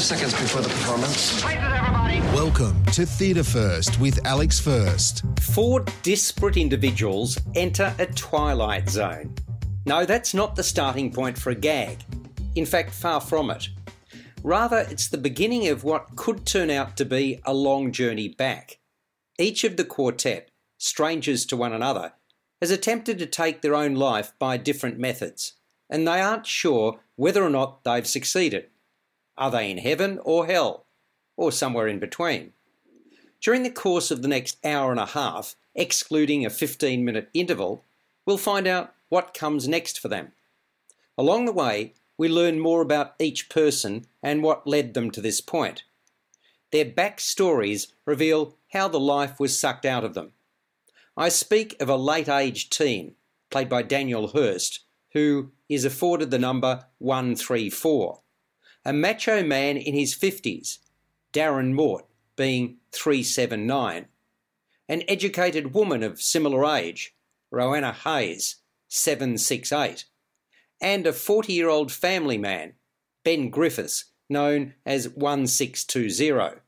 Five seconds before the performance. Welcome to Theatre First with Alex First. Four disparate individuals enter a twilight zone. No, that's not the starting point for a gag. In fact, far from it. Rather, it's the beginning of what could turn out to be a long journey back. Each of the quartet, strangers to one another, has attempted to take their own life by different methods, and they aren't sure whether or not they've succeeded. Are they in heaven or hell? Or somewhere in between? During the course of the next hour and a half, excluding a 15 minute interval, we'll find out what comes next for them. Along the way, we learn more about each person and what led them to this point. Their backstories reveal how the life was sucked out of them. I speak of a late age teen, played by Daniel Hurst, who is afforded the number 134 a macho man in his 50s, Darren Mort, being 379, an educated woman of similar age, Rowena Hayes, 768, and a 40 year old family man, Ben Griffiths, known as 1620.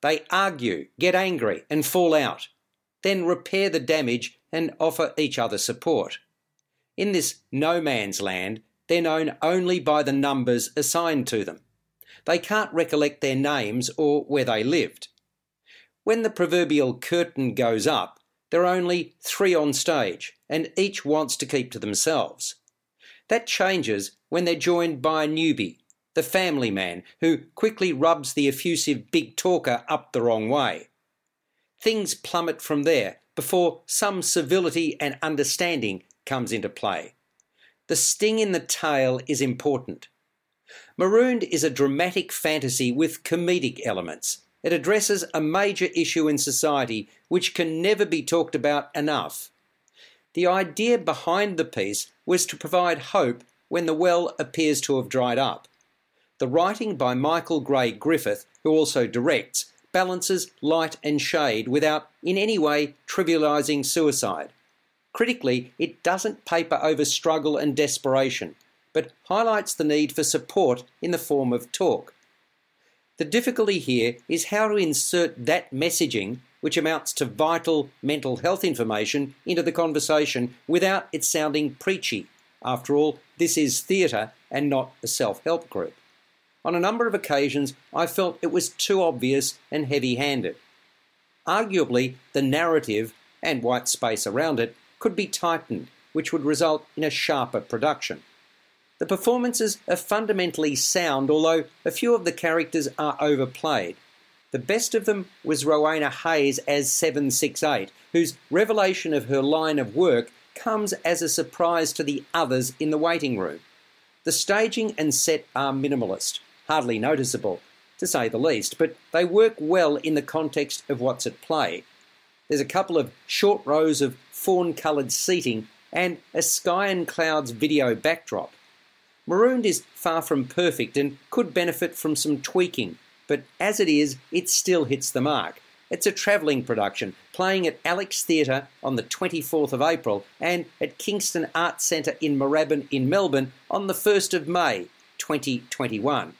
They argue, get angry, and fall out, then repair the damage and offer each other support. In this no man's land, they're known only by the numbers assigned to them. They can't recollect their names or where they lived. When the proverbial curtain goes up, there are only three on stage, and each wants to keep to themselves. That changes when they're joined by a newbie, the family man, who quickly rubs the effusive big talker up the wrong way. Things plummet from there before some civility and understanding comes into play. The sting in the tail is important. Marooned is a dramatic fantasy with comedic elements. It addresses a major issue in society which can never be talked about enough. The idea behind the piece was to provide hope when the well appears to have dried up. The writing by Michael Gray Griffith, who also directs, balances light and shade without in any way trivialising suicide. Critically, it doesn't paper over struggle and desperation, but highlights the need for support in the form of talk. The difficulty here is how to insert that messaging, which amounts to vital mental health information, into the conversation without it sounding preachy. After all, this is theatre and not a self help group. On a number of occasions, I felt it was too obvious and heavy handed. Arguably, the narrative and white space around it could be tightened, which would result in a sharper production. The performances are fundamentally sound, although a few of the characters are overplayed. The best of them was Rowena Hayes as 768, whose revelation of her line of work comes as a surprise to the others in the waiting room. The staging and set are minimalist, hardly noticeable, to say the least, but they work well in the context of what's at play. There's a couple of short rows of fawn coloured seating and a sky and clouds video backdrop. Marooned is far from perfect and could benefit from some tweaking, but as it is, it still hits the mark. It's a travelling production, playing at Alex Theatre on the 24th of April and at Kingston Arts Centre in Moorabbin in Melbourne on the 1st of May 2021.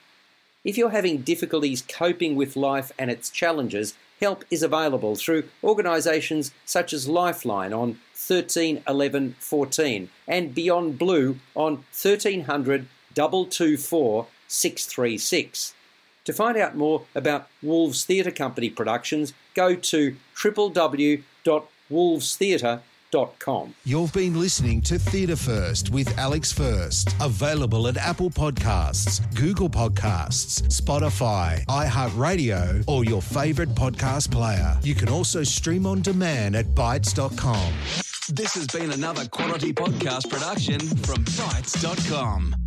If you're having difficulties coping with life and its challenges, help is available through organisations such as Lifeline on 13 11 14 and Beyond Blue on 1300 224 636. To find out more about Wolves Theatre Company productions, go to www.wolvestheatre.com You've been listening to Theatre First with Alex First. Available at Apple Podcasts, Google Podcasts, Spotify, iHeartRadio, or your favourite podcast player. You can also stream on demand at Bytes.com. This has been another quality podcast production from Bytes.com.